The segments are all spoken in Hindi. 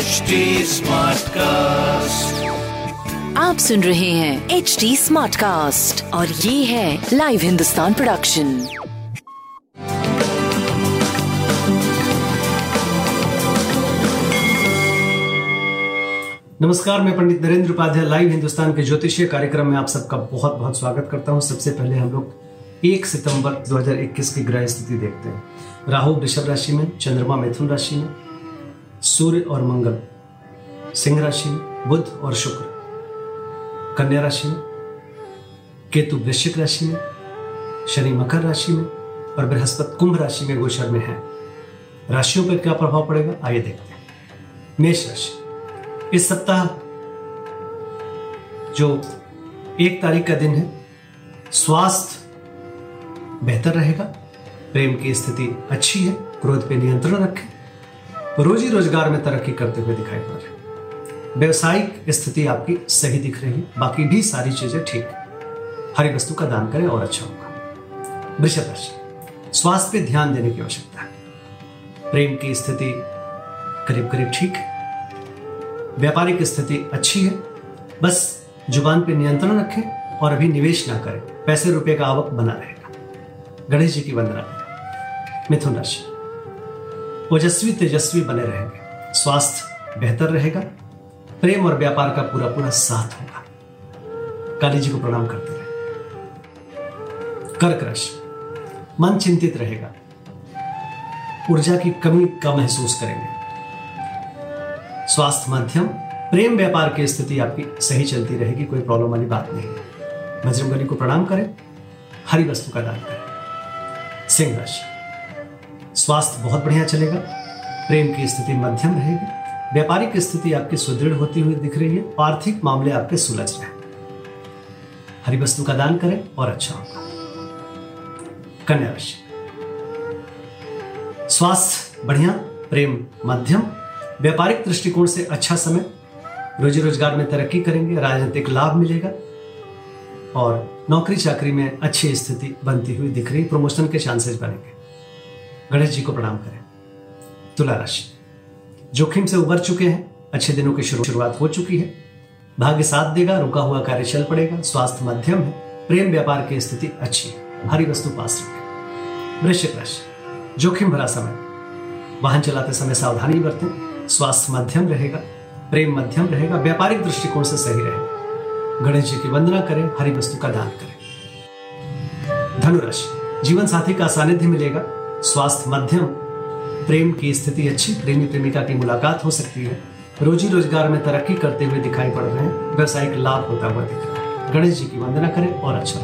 HD Smartcast. आप सुन रहे हैं एच डी स्मार्ट कास्ट और ये है लाइव हिंदुस्तान प्रोडक्शन नमस्कार मैं पंडित नरेंद्र उपाध्याय लाइव हिंदुस्तान के ज्योतिषीय कार्यक्रम में आप सबका बहुत बहुत स्वागत करता हूँ सबसे पहले हम लोग 1 सितंबर 2021 की ग्रह स्थिति देखते हैं। राहु वृषभ राशि में, चंद्रमा मिथुन राशि में, सूर्य और मंगल, सिंह राशि में, बुध और शुक्र, कन्या राशि में, केतु वृश्चिक राशि में, शनि मकर राशि में और बृहस्पति कुंभ राशि में गोचर में है। राशियों पर क्या प्रभाव पड़ेगा? आइए देखते हैं। मेष राशि। इस सप्ताह जो एक तारीख का दिन है, स्वास्थ्य बेहतर रहेगा। प्रेम की स्थिति अच्छी है, क्रोध पे नियंत्रण रखें। रोजी रोज़गार में तरक्की करते हुए दिखाई पड़ रहे व्यवसायिक स्थिति आपकी सही दिख रही है, बाकी भी सारी चीज़ें ठीक हरी वस्तु का दान करें और अच्छा होगा। वृषभ राशि, स्वास्थ्य पे ध्यान देने की आवश्यकता है। प्रेम की स्थिति करीब करीब ठीक है। व्यापारिक स्थिति अच्छी है। बस ज़ुबान पे नियंत्रण रखें और अभी निवेश ना करें। पैसे रुपए का आवक बना रहेगा गणेश जी की वंदना। मिथुन राशि। ओजस्वी तेजस्वी बने रहेंगे। स्वास्थ्य बेहतर रहेगा। प्रेम और व्यापार का पूरा पूरा साथ होगा। काली जी को प्रणाम करते रहे। कर्क राशि। मन चिंतित रहेगा। ऊर्जा की कमी का महसूस करेंगे। स्वास्थ्य मध्यम, प्रेम व्यापार की स्थिति आपकी सही चलती रहेगी, कोई प्रॉब्लम वाली बात नहीं। बजरंगबली को प्रणाम करें। हरी वस्तु का दान करें। सिंह राशि। स्वास्थ्य बहुत बढ़िया चलेगा। प्रेम की स्थिति मध्यम रहेगी। व्यापारिक स्थिति आपकी सुदृढ़ होती हुई दिख रही है। आर्थिक मामले आपके सुलझ रहे हरी वस्तु का दान करें और अच्छा होगा। कन्या राशि। स्वास्थ्य बढ़िया, प्रेम मध्यम। व्यापारिक दृष्टिकोण से अच्छा समय। रोजी रोज़गार में तरक्की करेंगे। राजनीतिक लाभ मिलेगा। और नौकरी चाकरी में अच्छी स्थिति बनती हुई दिख रही प्रमोशन के चांसेस बनेंगे। गणेश जी को प्रणाम करें। तुला राशि। जोखिम से उबर चुके हैं। अच्छे दिनों की शुरुआत हो चुकी है। भाग्य साथ देगा, रुका हुआ कार्य चल पड़ेगा, स्वास्थ्य मध्यम है, प्रेम व्यापार की स्थिति अच्छी है, हरी वस्तु पास रखें। वृश्चिक राशि। जोखिम भरा समय। वाहन चलाते समय सावधानी बरतें। स्वास्थ्य मध्यम रहेगा, प्रेम मध्यम रहेगा, व्यापारिक दृष्टिकोण से सही रहेगा। गणेश जी की वंदना करें, हरी वस्तु का दान करें। धनुराशि, जीवन साथी का सानिध्य मिलेगा। स्वास्थ्य मध्यम, प्रेम की स्थिति अच्छी, प्रेमी प्रेमिका की मुलाकात हो सकती है। रोजी रोज़गार में तरक्की करते हुए दिखाई पड़ रहे हैं। व्यवसायिक लाभ होता हुआ दिख रहा है। गणेश जी की वंदना करें और अच्छा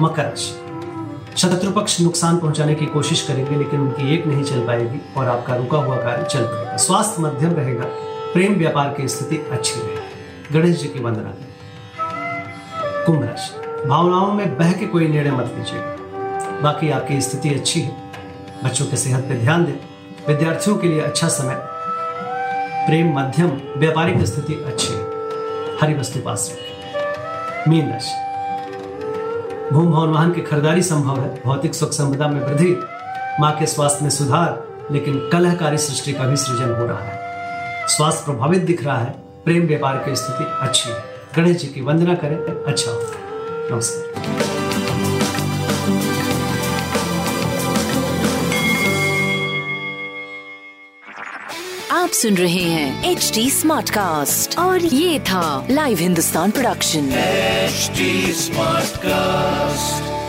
मकर राशि शत्रु पक्ष नुकसान पहुँचाने की कोशिश करेंगे, लेकिन उनकी एक नहीं चल पाएगी और आपका रुका हुआ कार्य चल पाएगा स्वास्थ्य मध्यम रहेगा, प्रेम व्यापार की स्थिति अच्छी रहेगी। गणेश जी की वंदना करें। कुंभ राशि। भावनाओं में बह के कोई निर्णय मत लीजिएगा बाकी आपकी स्थिति अच्छी है। बच्चों के सेहत पर ध्यान दें। विद्यार्थियों के लिए अच्छा समय। प्रेम मध्यम, व्यापारिक स्थिति अच्छी है। हरी वस्तु पास मीन राशि। भूम, भवन, वाहन की खरीदारी संभव है। भौतिक सुख संपदा में वृद्धि। माँ के स्वास्थ्य में सुधार, लेकिन कलहकारी सृष्टि का भी सृजन हो रहा है। स्वास्थ्य प्रभावित दिख रहा है। प्रेम व्यापार की स्थिति अच्छी है। गणेश जी की वंदना करें अच्छा हो नमस्कार। आप सुन रहे हैं एच डी स्मार्ट कास्ट और ये था live Hindustan production H smart Smartcast.